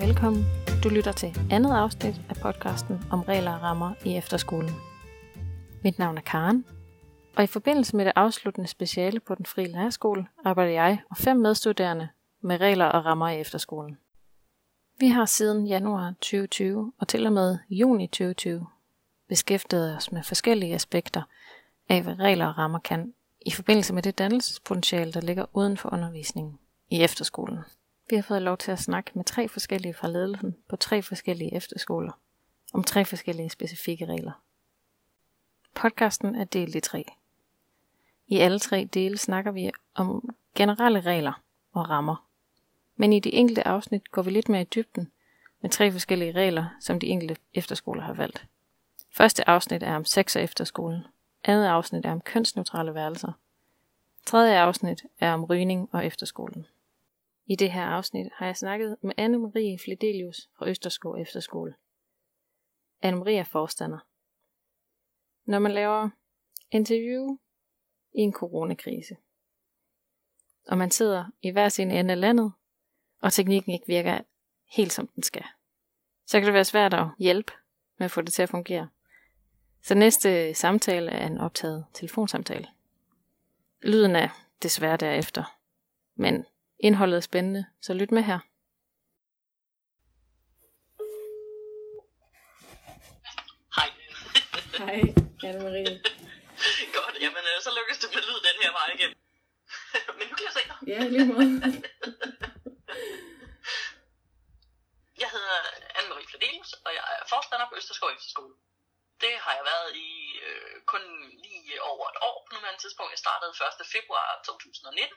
velkommen. Du lytter til andet afsnit af podcasten om regler og rammer i efterskolen. Mit navn er Karen, og i forbindelse med det afsluttende speciale på den frie lærerskole, arbejder jeg og fem medstuderende med regler og rammer i efterskolen. Vi har siden januar 2020 og til og med juni 2020 beskæftiget os med forskellige aspekter af, hvad regler og rammer kan i forbindelse med det dannelsespotentiale, der ligger uden for undervisningen i efterskolen. Vi har fået lov til at snakke med tre forskellige fra ledelsen på tre forskellige efterskoler om tre forskellige specifikke regler. Podcasten er delt i tre. I alle tre dele snakker vi om generelle regler og rammer. Men i de enkelte afsnit går vi lidt mere i dybden med tre forskellige regler, som de enkelte efterskoler har valgt. Første afsnit er om sex og efterskolen. Andet afsnit er om kønsneutrale værelser. Tredje afsnit er om rygning og efterskolen. I det her afsnit har jeg snakket med Anne-Marie Fledelius fra Østerskov Efterskole. Anne-Marie er forstander. Når man laver interview i en coronakrise, og man sidder i hver sin ende af landet, og teknikken ikke virker helt som den skal, så kan det være svært at hjælpe med at få det til at fungere. Så næste samtale er en optaget telefonsamtale. Lyden er desværre derefter, men indholdet er spændende, så lyt med her. Hej. Hej, Anne-Marie. Godt, jamen øh, så lykkes det med lyd den her vej igen. Men nu kan jeg se dig. Ja, lige måde. Jeg hedder Anne-Marie Fledelius, og jeg er forstander på Østerskov Efterskole. Det har jeg været i øh, kun lige over et år på nuværende tidspunkt. Jeg startede 1. februar 2019,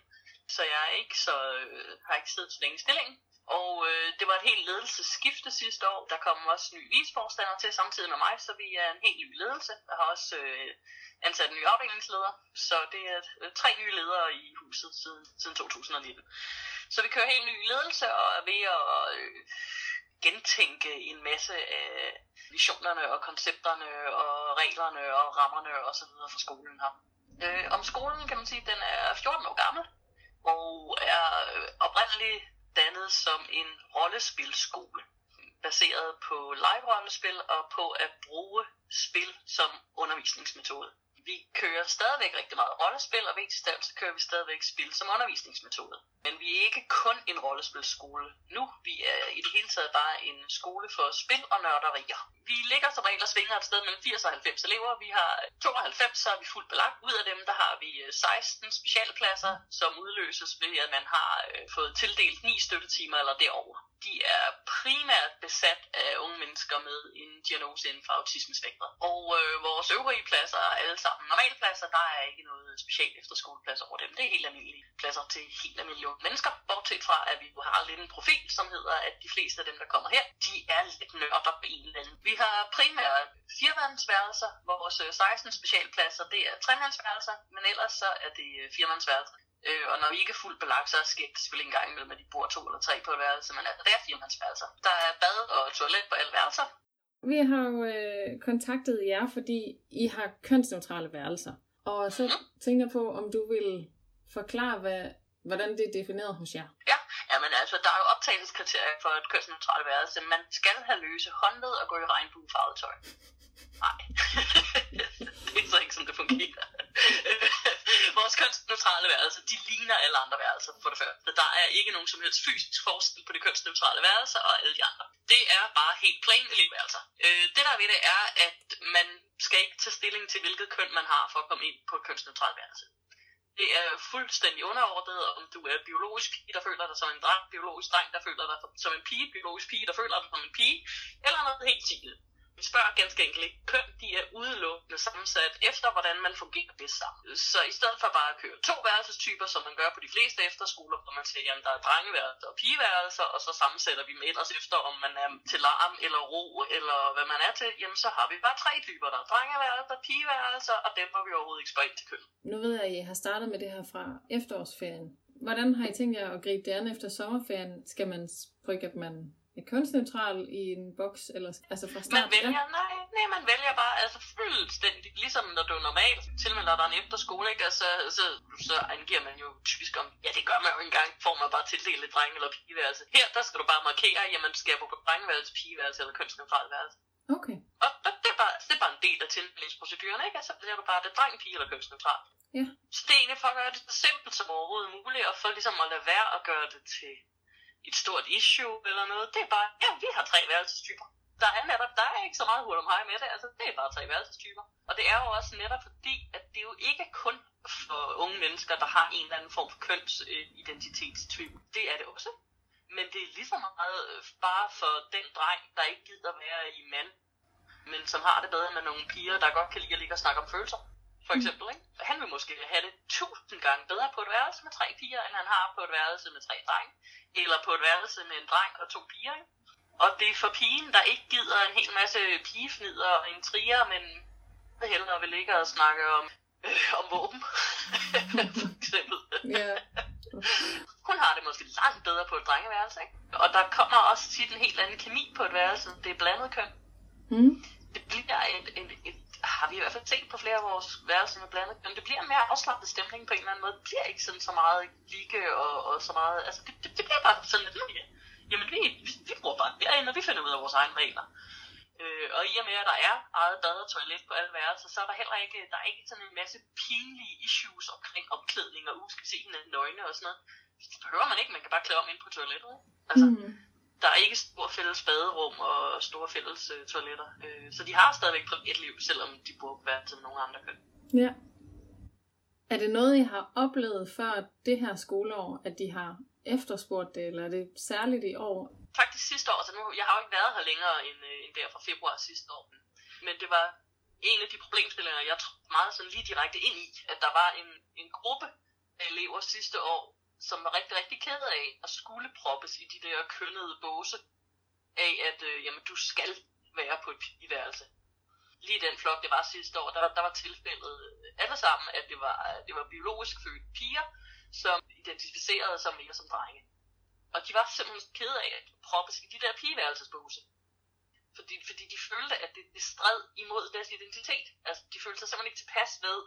så jeg er ikke så, øh, har ikke siddet så længe i stillingen. Og øh, det var et helt ledelsesskifte sidste år. Der kom også ny visforstander til samtidig med mig, så vi er en helt ny ledelse. Jeg har også øh, ansat en ny afdelingsleder, så det er øh, tre nye ledere i huset siden, siden 2019. Så vi kører helt ny ledelse og er ved at øh, gentænke en masse af visionerne og koncepterne og reglerne og rammerne og så videre for skolen her. Øh, om skolen kan man sige, at den er 14 år gammel og er oprindeligt dannet som en rollespilskole, baseret på live-rollespil og på at bruge spil som undervisningsmetode. Vi kører stadigvæk rigtig meget rollespil, og vigtigst af alt, så kører vi stadigvæk spil som undervisningsmetode. Men vi er ikke kun en rollespilskole nu. Vi er i det hele taget bare en skole for spil og nørderier. Vi ligger som regel og svinger et sted mellem 80 og 90 elever. Vi har 92, så er vi fuldt belagt. Ud af dem, der har vi øh, 16 specialpladser, som udløses ved, at man har øh, fået tildelt 9 støttetimer eller derover. De er primært besat af unge mennesker med en diagnose inden for autismespektret. Og øh, vores øvrige pladser er alle sammen normale pladser. Der er ikke noget specielt efterskoleplads over dem. Det er helt almindelige pladser til helt almindelige unge mennesker. Bortset fra, at vi har lidt en profil, som hedder, at de fleste af dem, der kommer her, de er lidt nørder på en eller anden. Vi har primært firemandsværelser. Vores øh, 16 specialpladser, det er tremandsværelser, men ellers så er det øh, firmandsværelser. Øh, og når vi ikke er fuldt belagt, så sker det selvfølgelig en gang imellem, at de bor to eller tre på et værelse, men altså, det er firmandsværelser. Der er bad og toilet på alle værelser. Vi har jo øh, kontaktet jer, fordi I har kønsneutrale værelser. Og så mm-hmm. tænker jeg på, om du vil forklare, hvad, hvordan det er defineret hos jer. Ja, jamen altså, der er jo optagelseskriterier for et kønsneutralt værelse. Man skal have løse håndled og gå i regnbuefarvet tøj. Nej, det er så ikke, som det fungerer. Vores kønsneutrale værelser, de ligner alle andre værelser, for det første. Der er ikke nogen som helst fysisk forskel på de kønsneutrale værelser og alle de andre. Det er bare helt plain elevværelser. Øh, det der ved det er, at man skal ikke tage stilling til, hvilket køn man har for at komme ind på et kønsneutralt værelse. Det er fuldstændig underordnet, om du er biologisk pige, der føler dig som en dreng, biologisk dreng, der føler dig som en pige, biologisk pige, der føler dig som en pige, eller noget helt sikkert. Vi spørger ganske enkelt ikke køn, de er udelukkende sammensat efter, hvordan man fungerer bedst sammen. Så i stedet for bare at køre to værelsestyper, som man gør på de fleste efterskoler, hvor man siger, jamen der er drengeværelser og pigeværelser, og så sammensætter vi med ellers efter, om man er til larm eller ro, eller hvad man er til, jamen så har vi bare tre typer. Der er drengeværelser, pigeværelser, og dem var vi overhovedet ikke spredt til køn. Nu ved jeg, at I har startet med det her fra efterårsferien. Hvordan har I tænkt jer at gribe det an efter sommerferien? Skal man frygte, at man et kønsneutral i en boks, eller altså fra start? Man vælger, ja. nej, nej, man vælger bare altså fuldstændig, ligesom når du normalt tilmelder dig en efterskole, ikke? Altså, så, så angiver man jo typisk om, ja det gør man jo engang, får man bare tildelt et dreng eller pigeværelse. Her, der skal du bare markere, jamen skal jeg på drengeværelse, pigeværelse eller kønsneutral værelse. Okay. Og det er, bare, det er bare en del af tilmeldelsesproceduren, ikke? Altså, det er du bare, det dreng, pige eller kønsneutral. Ja. Så det er egentlig for at gøre det så simpelt som overhovedet muligt, og for ligesom at lade være at gøre det til et stort issue eller noget. Det er bare, ja, vi har tre værelsestyper. Der er netop, der er ikke så meget hul om hej med det, altså det er bare tre værelsestyper. Og det er jo også netop fordi, at det er jo ikke kun for unge mennesker, der har en eller anden form for kønsidentitetstvivl. Det er det også. Men det er lige så meget øh, bare for den dreng, der ikke gider være i mand, men som har det bedre med nogle piger, der godt kan lide at ligge og snakke om følelser for eksempel. Ikke? Han vil måske have det tusind gange bedre på et værelse med tre piger, end han har på et værelse med tre drenge. Eller på et værelse med en dreng og to piger. Ikke? Og det er for pigen, der ikke gider en hel masse pigefnider og intriger, men hellere vil ligge og snakke om, øh, om våben. for eksempel. Yeah. Hun har det måske langt bedre på et drengeværelse. Ikke? Og der kommer også tit en helt anden kemi på et værelse. Det er blandet køn. Mm. Det bliver et, et, et har vi i hvert fald set på flere af vores værelser med blandet men det bliver en mere afslappet stemning på en eller anden måde. Det bliver ikke sådan så meget ligge og, og så meget, altså det, det, det bliver bare sådan lidt, ja, jamen vi, vi, vi bruger bare derinde, og vi finder ud af vores egne regler. Øh, og i og med, at der er eget bad og toilet på alle værelser, så er der heller ikke, der er ikke sådan en masse pinlige issues omkring opklædning og uh, skal se hinanden nøgne og sådan noget. Det behøver man ikke, man kan bare klæde om ind på toilettet. Altså, mm der er ikke store fælles baderum og store fælles øh, toiletter. Øh, så de har stadigvæk liv, selvom de burde være til nogle andre køn. Ja. Er det noget, I har oplevet før det her skoleår, at de har efterspurgt det, eller er det særligt i år? Faktisk sidste år, så nu, jeg har jo ikke været her længere end, øh, end der fra februar sidste år. Men det var en af de problemstillinger, jeg tror meget sådan lige direkte ind i, at der var en, en gruppe af elever sidste år, som var rigtig, rigtig ked af at skulle proppes i de der kønnede båse af, at øh, jamen, du skal være på et pigeværelse. Lige den flok, det var sidste år, der, der var tilfældet øh, alle sammen, at det var, det var biologisk fødte piger, som identificerede sig mere som drenge. Og de var simpelthen ked af at proppes i de der pigeværelsesbåse. Fordi, fordi de følte, at det, det stred imod deres identitet. Altså, de følte sig simpelthen ikke tilpas ved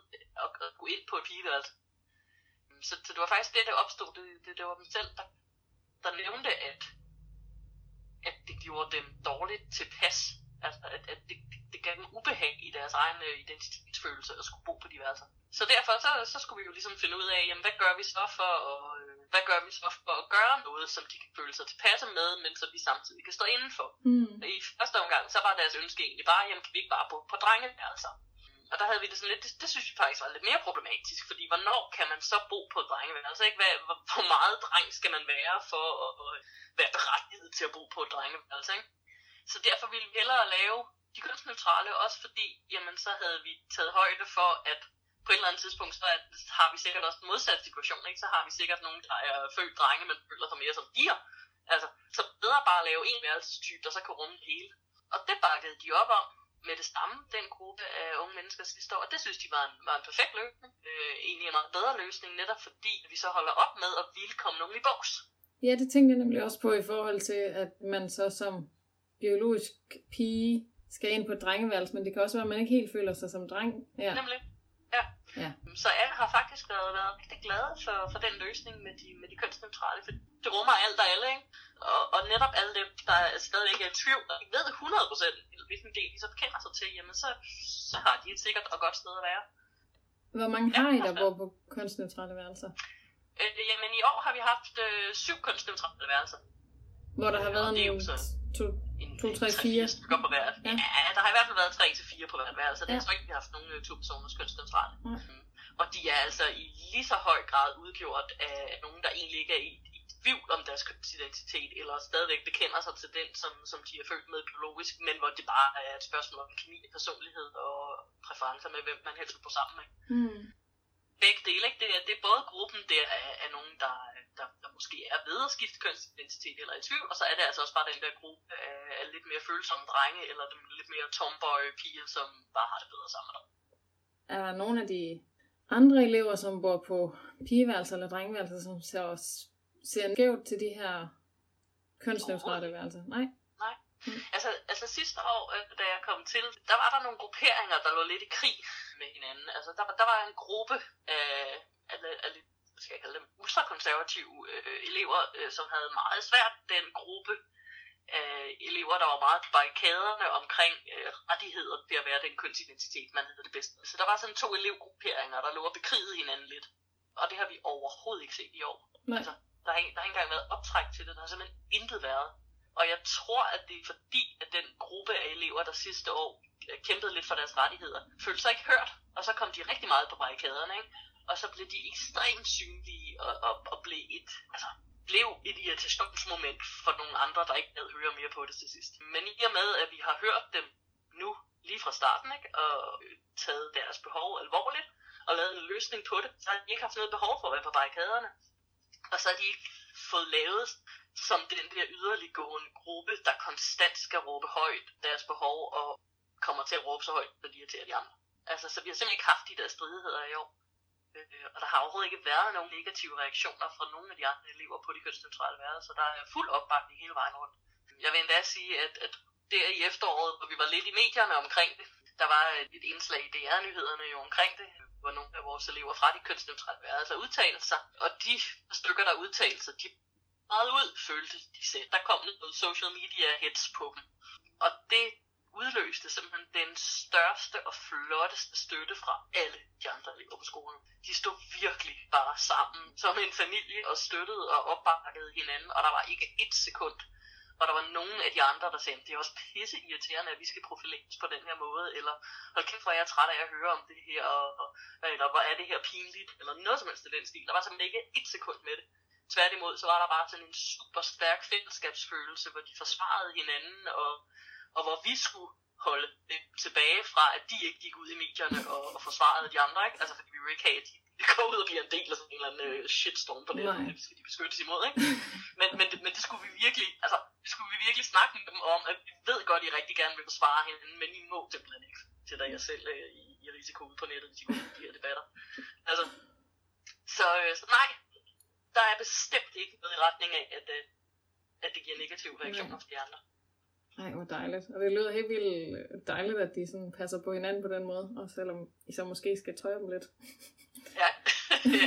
at, at gå ind på et pigeværelse så, så det var faktisk det, der opstod. Det, det, det var dem selv, der, der nævnte, at, at det gjorde dem dårligt tilpas. Altså, at, at det, det gav dem ubehag i deres egen øh, identitetsfølelse at skulle bo på diverser. Så derfor så, så skulle vi jo ligesom finde ud af, jamen, hvad gør vi så for at, øh, hvad gør vi så for at gøre noget, som de kan føle sig tilpasse med, men som vi samtidig kan stå indenfor. Mm. I første omgang, så var deres ønske egentlig bare, jamen kan vi ikke bare bo på drengeværelser? Og der havde vi det sådan lidt, det, det synes vi faktisk var lidt mere problematisk, fordi hvornår kan man så bo på et drengeværelse? Ikke? Hvad, hvor, hvor meget dreng skal man være for at, at være berettiget til at bo på et drengeværelse? Ikke? Så derfor ville vi hellere lave de kønsneutrale, også fordi, jamen så havde vi taget højde for, at på et eller andet tidspunkt, så at, har vi sikkert også en modsat situation, ikke? Så har vi sikkert nogen, der er født drenge, men føler sig mere som piger. Altså, så bedre bare at lave en værelsestype, der så kan rumme det hele. Og det bakkede de op om, med det samme, den gruppe af unge mennesker sidste år. Og det synes de var en, var en perfekt løsning. Øh, egentlig en meget bedre løsning, netop fordi vi så holder op med at ville komme nogen i bogs. Ja, det tænker jeg nemlig også på i forhold til, at man så som biologisk pige skal ind på et drengeværelse, men det kan også være, at man ikke helt føler sig som dreng. Ja. Nemlig. Ja. ja. Så alle har faktisk været, været rigtig glade for, for den løsning med de, med de kønsneutrale, for det rummer alt og alle, ikke? Og, og netop alle dem, der stadigvæk er i tvivl, og ikke ved 100% hvilken del de så bekender sig til, jamen så, så har de et sikkert og godt sted at være. Hvor mange har I, der bor på kønsneutrale værelser? Øh, jamen i år har vi haft øh, syv kønsneutrale værelser. Hvor der har været en, en, to, en, to, tre, fire stykker på hvert. Ja. ja. der har i hvert fald været tre til fire på hvert værelse. Det er så ikke, vi har haft nogen øh, to personers kønsneutrale. Ja. Mm. Og de er altså i lige så høj grad udgjort af nogen, der egentlig ikke er i tvivl om deres kønsidentitet, eller stadigvæk bekender sig til den, som, som de er født med biologisk, men hvor det bare er et spørgsmål om kemi, personlighed og præferencer med, hvem man helst vil bo sammen med. Mm. Begge dele, ikke? Det, er, det er både gruppen der af, af nogen, der, der, der måske er ved at skifte kønsidentitet eller i tvivl, og så er det altså også bare den der gruppe af, af lidt mere følsomme drenge, eller dem lidt mere tomboy piger, som bare har det bedre sammen med dem. Er der nogle af de andre elever, som bor på pigeværelser eller drengeværelser, som ser, også, ser skævt til de her kønsneutrale værelser? Nej. Nej. Mm. Altså, altså sidste år, øh, da jeg kom til, der var der nogle grupperinger, der lå lidt i krig med hinanden. Altså der, der var en gruppe af, af, af hvad skal jeg kalde dem, ultrakonservative øh, elever, øh, som havde meget svært den gruppe af elever, der var meget barrikaderne omkring øh, rettigheder ved at være den kønsidentitet, man hedder det bedste. Så der var sådan to elevgrupperinger, der lå og bekrigede hinanden lidt. Og det har vi overhovedet ikke set i år. Nej. Altså, der har, der har ikke engang været optræk til det. Der har simpelthen intet været. Og jeg tror, at det er fordi, at den gruppe af elever, der sidste år øh, kæmpede lidt for deres rettigheder, følte sig ikke hørt. Og så kom de rigtig meget på barrikaderne, ikke? Og så blev de ekstremt synlige og, og, og blev et, altså, blev et irritationsmoment for nogle andre, der ikke havde høre mere på det til sidst. Men i og med, at vi har hørt dem nu lige fra starten, ikke? og taget deres behov alvorligt, og lavet en løsning på det, så har de ikke haft noget behov for at være på barrikaderne. Og så har de ikke fået lavet som den der yderliggående gruppe, der konstant skal råbe højt deres behov, og kommer til at råbe så højt, så de irriterer de andre. Altså, så vi har simpelthen ikke haft de der stridigheder i år. Øh, og der har overhovedet ikke været nogen negative reaktioner fra nogen af de andre elever på de kønsneutrale værelser. Der er fuld opbakning hele vejen rundt. Jeg vil endda sige, at, at der i efteråret, hvor vi var lidt i medierne omkring det, der var øh, et indslag i DR-nyhederne jo omkring det, hvor nogle af vores elever fra de kønsneutrale værelser udtalte sig. Og de stykker, der udtalte sig, de meget ud, følte de selv. Der kom noget social media hits på dem. Og det udløste simpelthen den største og flotteste støtte fra alle de andre elever på skolen. De stod virkelig bare sammen som en familie og støttede og opbakkede hinanden, og der var ikke et sekund, og der var nogen af de andre, der sagde, det er også pisse irriterende, at vi skal profileres på den her måde, eller hold kæft, hvor er jeg træt af at høre om det her, og, og, eller hvor er det her pinligt, eller noget som helst i den stil. Der var simpelthen ikke et sekund med det. Tværtimod, så var der bare sådan en super stærk fællesskabsfølelse, hvor de forsvarede hinanden, og og hvor vi skulle holde det tilbage fra, at de ikke gik ud i medierne og, og forsvarede de andre, ikke? Altså, fordi vi jo ikke have, at de går ud og bliver en del af sådan en eller anden uh, shitstorm på det, det skal de beskyttes imod, ikke? Men, men, det, men det skulle vi virkelig, altså, det skulle vi virkelig snakke med dem om, at vi ved godt, I rigtig gerne vil forsvare hinanden, men I må simpelthen ikke sætte jer selv uh, i, i risiko ude på nettet, hvis I går de her debatter. Altså, så, uh, så nej, der er bestemt ikke noget i retning af, at, uh, at det giver negative reaktioner for de andre. Nej, hvor dejligt. Og det lyder helt vildt dejligt, at de sådan passer på hinanden på den måde, og selvom I så måske skal tøje dem lidt. ja,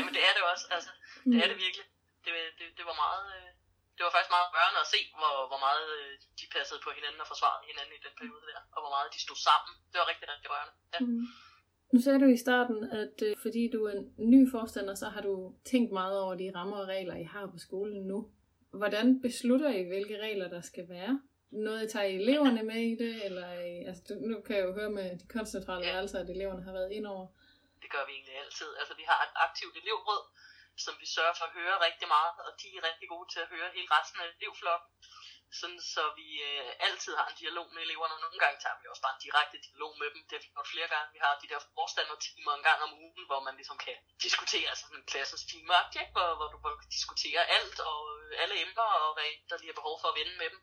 men det er det også. Altså, det er det virkelig. Det, det, det var meget... Øh, det var faktisk meget rørende at se, hvor, hvor meget øh, de passede på hinanden og forsvarede hinanden i den periode der, og hvor meget de stod sammen. Det var rigtig, rigtig rørende. Ja. Mm. Nu sagde du i starten, at øh, fordi du er en ny forstander, så har du tænkt meget over de rammer og regler, I har på skolen nu. Hvordan beslutter I, hvilke regler der skal være? noget, I tager eleverne med i det? Eller, altså, nu kan jeg jo høre med de koncentrale ja. værelser, at eleverne har været ind over. Det gør vi egentlig altid. Altså, vi har et aktivt elevråd, som vi sørger for at høre rigtig meget, og de er rigtig gode til at høre hele resten af elevflokken. Sådan, så vi øh, altid har en dialog med eleverne, og nogle gange tager vi også bare en direkte dialog med dem. Det har vi gjort flere gange. Vi har de der forstandertimer en gang om ugen, hvor man ligesom kan diskutere, altså sådan en klassens time, hvor, hvor, du, hvor du kan diskutere alt og øh, alle emner, og hvad der lige er behov for at vende med dem.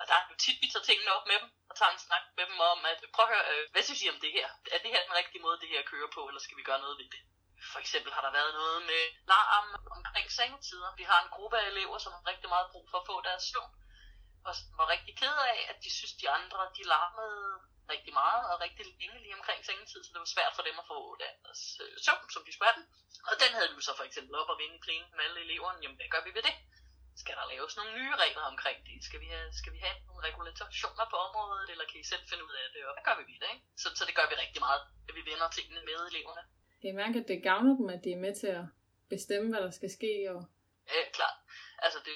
Og der er jo tit, vi tager tingene op med dem, og tager en snak med dem om, at prøv at høre, øh, hvad synes I om det her? Er det her den rigtige måde, det her kører på, eller skal vi gøre noget ved det? For eksempel har der været noget med larm omkring sengetider. Vi har en gruppe af elever, som har rigtig meget brug for at få deres søvn, og var rigtig ked af, at de synes, de andre de larmede rigtig meget og rigtig længe lige omkring sengetid, så det var svært for dem at få deres øh, søvn, som de skulle have den. Og den havde vi så for eksempel op og vinde i plænen med alle eleverne. Jamen, hvad gør vi ved det? Skal der laves nogle nye regler omkring det? Skal vi have, skal vi have nogle regulationer på området, eller kan I selv finde ud af det? Og hvad gør vi ved det? Ikke? Så, så det gør vi rigtig meget, at vi vender tingene med eleverne. Kan I mærke, at det gavner dem, at de er med til at bestemme, hvad der skal ske? Og... Ja, klart. Altså, det,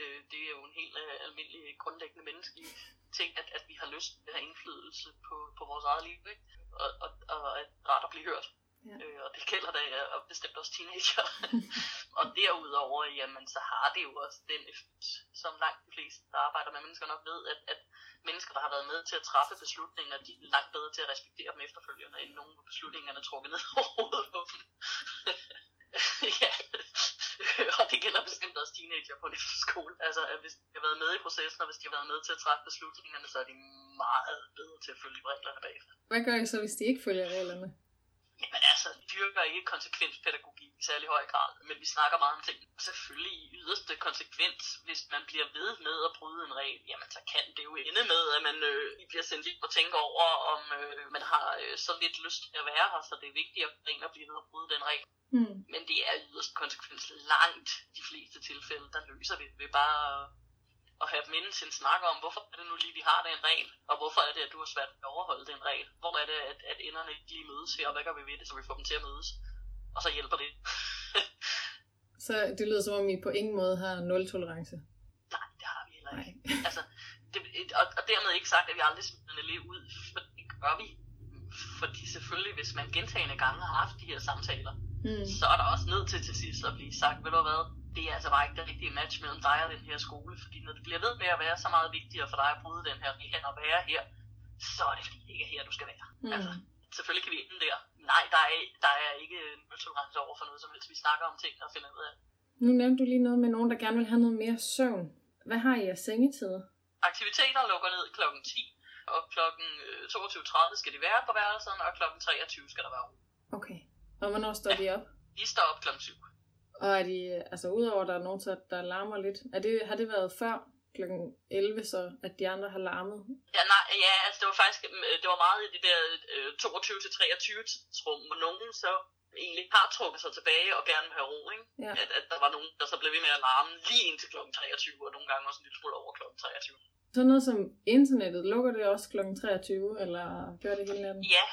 øh, det er jo en helt uh, almindelig grundlæggende menneskelig ting, at, at vi har lyst til at have indflydelse på, på vores eget liv, ikke? Og, og, og at ret at blive hørt. Ja. Øh, og det gælder da og bestemt også teenager. og derudover, jamen, så har det jo også den effekt, som langt de fleste, der arbejder med mennesker nok ved, at, at mennesker, der har været med til at træffe beslutninger, de er langt bedre til at respektere dem efterfølgende, end nogle af beslutningerne trukket ned over hovedet på dem. ja, og det gælder bestemt også teenager på en skole. Altså, at hvis de har været med i processen, og hvis de har været med til at træffe beslutningerne, så er de meget bedre til at følge reglerne bagefter. Hvad gør I så, hvis de ikke følger reglerne? Jamen altså, vi dyrker ikke konsekvenspædagogik i særlig høj grad, men vi snakker meget om ting. Selvfølgelig i yderste konsekvens, hvis man bliver ved med at bryde en regel, jamen så kan det jo ende med, at man øh, bliver sendt ind og tænker over, om øh, man har øh, så lidt lyst til at være her, så det er vigtigt at en at blive ved at bryde den regel. Mm. Men det er yderst konsekvens langt de fleste tilfælde, der løser vi det ved bare at have dem inden til en snak om, hvorfor er det nu lige, vi har den regel, og hvorfor er det, at du har svært at overholde den regel. Hvor er det, at, at enderne ikke lige mødes her, og hvad gør vi ved det, så vi får dem til at mødes. Og så hjælper det. så det lyder som om, I på ingen måde har nul tolerance. Nej, det har vi heller ikke. altså, det, og, og dermed ikke sagt, at vi aldrig smider en elev ud, for det gør vi. Fordi selvfølgelig, hvis man gentagende gange har haft de her samtaler, mm. så er der også nødt til til sidst at blive sagt, ved du hvad, det er altså bare ikke det rigtige match mellem dig og den her skole, fordi når det bliver ved med at være så meget vigtigere for dig at bryde den her regel og være her, så er det fordi det ikke er her, du skal være. Mm. Altså, selvfølgelig kan vi ende der. Nej, der er, der er ikke nul over for noget som helst. Vi snakker om ting og finder ud af. Nu nævnte du lige noget med nogen, der gerne vil have noget mere søvn. Hvad har I af sengetider? Aktiviteter lukker ned kl. 10, og kl. 22.30 skal de være på værelserne, og kl. 23 skal der være ro. Okay. Og hvornår står ja. de op? De står op kl. 7. Og er de, altså udover at der er nogen, der larmer lidt, er det, har det været før kl. 11, så at de andre har larmet? Ja, nej, ja, altså det var faktisk, det var meget i det der øh, 22-23 tidsrum, hvor nogen så egentlig har trukket sig tilbage og gerne vil have ro, ikke? Ja. At, at der var nogen, der så blev ved med at larme lige indtil kl. 23, og nogle gange også en lille smule over kl. 23. Så noget som internettet, lukker det også kl. 23, eller gør det hele natten? Ja,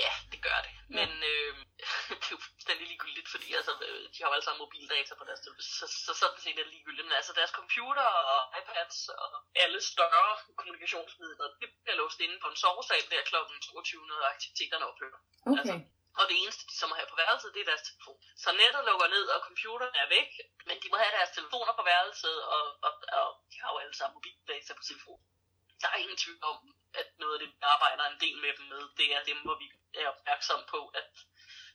ja, det gør det. Ja. Men øh, det er jo fuldstændig ligegyldigt, fordi altså, de har jo alle sammen mobildata på deres telefon, så, så sådan set er det ligegyldigt. Men altså deres computer og iPads og alle større kommunikationsmidler, det bliver låst inde på en sovesal der kl. 22, når aktiviteterne ophører. Okay. Altså, og det eneste, de så må have på værelset, det er deres telefon. Så nettet lukker ned, og computeren er væk, men de må have deres telefoner på værelset, og, og, og de har jo alle sammen mobildata på telefonen. Der er ingen tvivl om, at noget af det, vi arbejder en del med dem med, det er dem, hvor vi er opmærksom på, at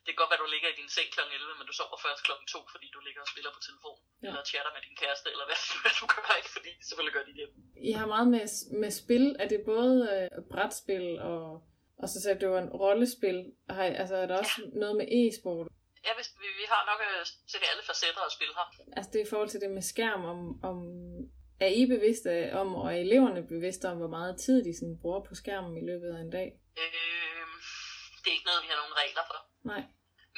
det kan godt være, at du ligger i din seng kl. 11, men du sover først kl. 2, fordi du ligger og spiller på telefon, ja. eller chatter med din kæreste, eller hvad, hvad du gør, ikke? fordi selvfølgelig gør de det. I har meget med, med spil. Er det både øh, brætspil og og så sagde du, en rollespil. Har, altså, er der også ja. noget med e-sport? Ja, hvis vi, vi har nok øh, til alle facetter at spille her. Altså, det er i forhold til det med skærm, om, om er I bevidste om, og er eleverne bevidste om, hvor meget tid de sådan bruger på skærmen i løbet af en dag? Øh, det er ikke noget, vi har nogen regler for. Nej.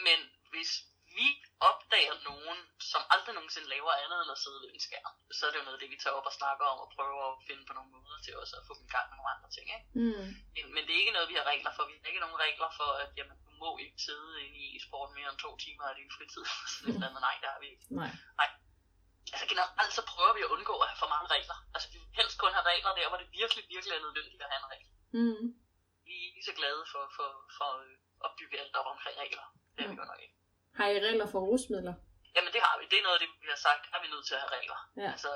Men hvis vi opdager nogen, som aldrig nogensinde laver andet end at sidde ved en skærm, så er det jo noget det, vi tager op og snakker om og prøver at finde på nogle måder til også at få dem i gang med nogle andre ting. Ikke? Mm. Men, men det er ikke noget, vi har regler for. Vi har ikke nogen regler for, at jamen, du må ikke sidde inde i sport mere end to timer af din fritid. mm. Nej, det har vi ikke. Nej. Nej. Altså generelt så prøver vi at undgå at have for mange regler. Altså vi helst kun have regler der, hvor det virkelig, virkelig er nødvendigt at have en regel. Mm. Er ikke så glade for, for, for at bygge alt op omkring regler. Det er mm. vi godt nok ikke. Har I regler for rusmidler? Jamen det har vi. Det er noget af det, vi har sagt, er vi nødt til at have regler. Ja. Altså,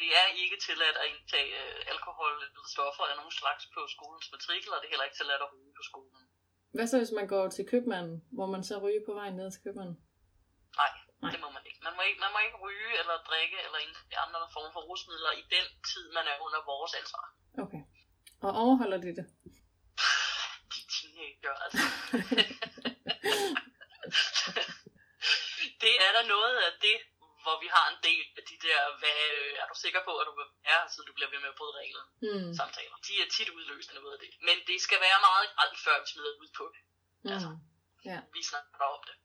det er ikke tilladt at indtage øh, alkohol eller stoffer af nogen slags på skolens matrikel, og det er heller ikke tilladt at ryge på skolen. Hvad så, hvis man går til købmanden? Må man så ryge på vejen ned til købmanden? Nej, Nej, det må man ikke. Man må ikke, man må ikke ryge eller drikke eller andre former for rusmidler i den tid, man er under vores ansvar. Okay. Og overholder de det? Teenager, altså. det er der noget af det, hvor vi har en del af de der, hvad, er du sikker på, at du er, så du bliver ved med at bryde reglen mm. samtaler. De er tit udløst af noget af det. Men det skal være meget alt før vi smider ud på det. Mm. Altså, ja. vi snakker om det.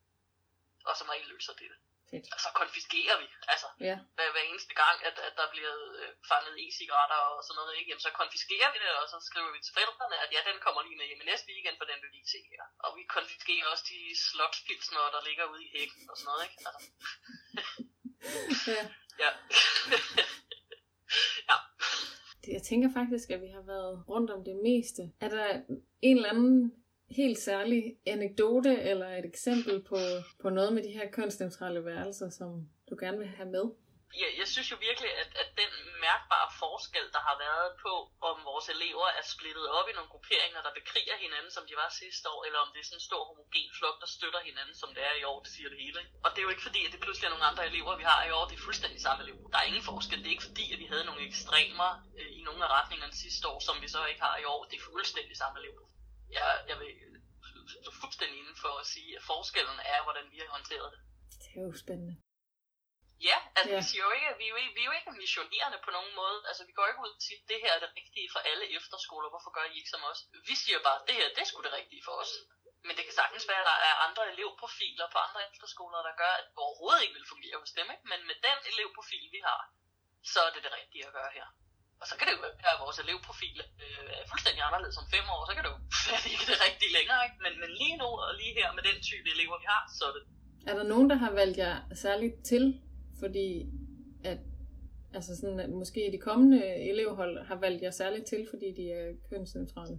Og som regel løser det det. Fedt. Og så konfiskerer vi. Altså, ja. hver, hver eneste gang, at, at der bliver øh, fanget e-cigaretter og sådan noget, ikke? Jamen, så konfiskerer vi det, og så skriver vi til forældrene, at ja, den kommer lige med hjem i næste weekend, for den vil lige se her. Og vi konfiskerer også de slotspilsner, der ligger ude i hækken og sådan noget, ikke? Altså. ja. ja. ja. Jeg tænker faktisk, at vi har været rundt om det meste. Er der en eller anden helt særlig anekdote eller et eksempel på, på noget med de her kønsneutrale værelser, som du gerne vil have med? Ja, jeg synes jo virkelig, at, at den mærkbare forskel, der har været på, om vores elever er splittet op i nogle grupperinger, der bekriger hinanden, som de var sidste år, eller om det er sådan en stor homogen flok, der støtter hinanden, som det er i år, det siger det hele. Ikke? Og det er jo ikke fordi, at det pludselig er nogle andre elever, vi har i år, det er fuldstændig samme elever. Der er ingen forskel. Det er ikke fordi, at vi havde nogle ekstremer øh, i nogle af retningerne sidste år, som vi så ikke har i år. Det er fuldstændig samme elever jeg, jeg vil stå fuldstændig inden for at sige, at forskellen er, hvordan vi har håndteret det. Det er jo spændende. Ja, altså Ja. vi siger jo ikke, vi er jo, ikke- vi er jo ikke missionerende på nogen måde. Altså vi går ikke ud og siger, det her er det rigtige for alle efterskoler, hvorfor gør I ikke som os? Vi siger bare, det her, det er sgu det rigtige for os. Men det kan sagtens være, at der er andre elevprofiler på andre efterskoler, der gør, at det overhovedet ikke vil fungere hos dem. Ikke? Men med den elevprofil, vi har, så er det det rigtige at gøre her. Og så kan det jo være, at vores elevprofil øh, er fuldstændig anderledes om fem år, så kan det jo være, ikke det rigtige længere. Ikke? Men, men lige nu og lige her med den type elever, vi har, så er det Er der nogen, der har valgt jer særligt til, fordi at, altså sådan, at måske de kommende elevhold har valgt jer særligt til, fordi de er kønsneutrale?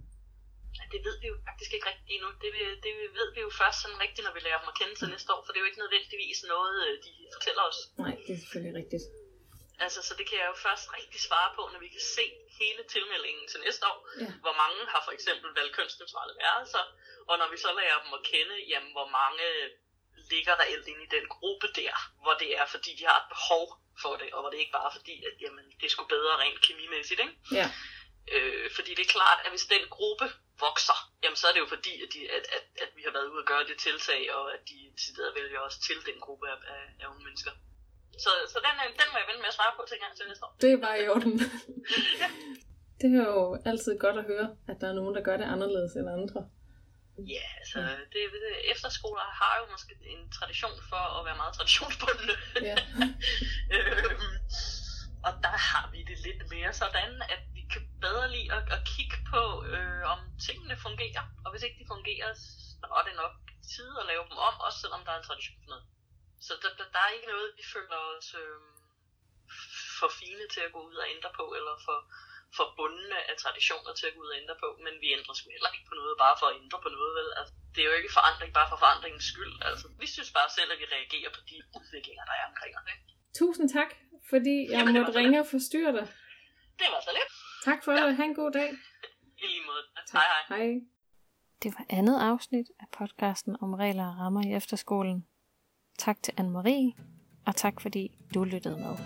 Ja, det ved vi jo faktisk ikke rigtigt endnu. Det, vil, det ved vi jo først sådan rigtigt, når vi lærer dem at kende til næste år, for det er jo ikke nødvendigvis noget, øh, de fortæller os. Nej, det er selvfølgelig rigtigt. Altså, så det kan jeg jo først rigtig svare på, når vi kan se hele tilmeldingen til næste år. Ja. Hvor mange har for eksempel valgt kønsneutrale værelser, og når vi så lærer dem at kende, jamen, hvor mange ligger reelt inde i den gruppe der, hvor det er, fordi de har et behov for det, og hvor det ikke bare er fordi, at jamen, det skulle bedre rent kemimæssigt, ikke? Ja. Øh, fordi det er klart, at hvis den gruppe vokser, jamen så er det jo fordi, at, de, at, at, at vi har været ude og gøre det tiltag, og at de decideret vælger os til den gruppe af, af, af unge mennesker. Så, så den, øh, den må jeg vente med at svare på til gang til næste år. Det er bare i orden. det er jo altid godt at høre, at der er nogen, der gør det anderledes end andre. Ja, altså, det, det, efterskoler har jo måske en tradition for at være meget traditionsbundne. Ja. øhm, og der har vi det lidt mere sådan, at vi kan bedre lide at, at kigge på, øh, om tingene fungerer. Og hvis ikke de fungerer, så er det nok tid at lave dem om, også selvom der er en tradition for noget. Så der, der, der er ikke noget, vi føler os øh, for fine til at gå ud og ændre på, eller for, for bundne af traditioner til at gå ud og ændre på. Men vi ændrer sgu heller ikke på noget, bare for at ændre på noget, vel? Altså, det er jo ikke forandring bare for forandringens skyld. Altså, vi synes bare selv, at vi reagerer på de udviklinger, der er omkring os. Ikke? Tusind tak, fordi jeg Jamen, måtte ringe og forstyrre dig. Det var så lidt. Tak for det. Ha' en god dag. I lige måde. Tak. Hej hej. Hej. Det var andet afsnit af podcasten om regler og rammer i efterskolen. Tak til Anne-Marie, og tak fordi du lyttede med.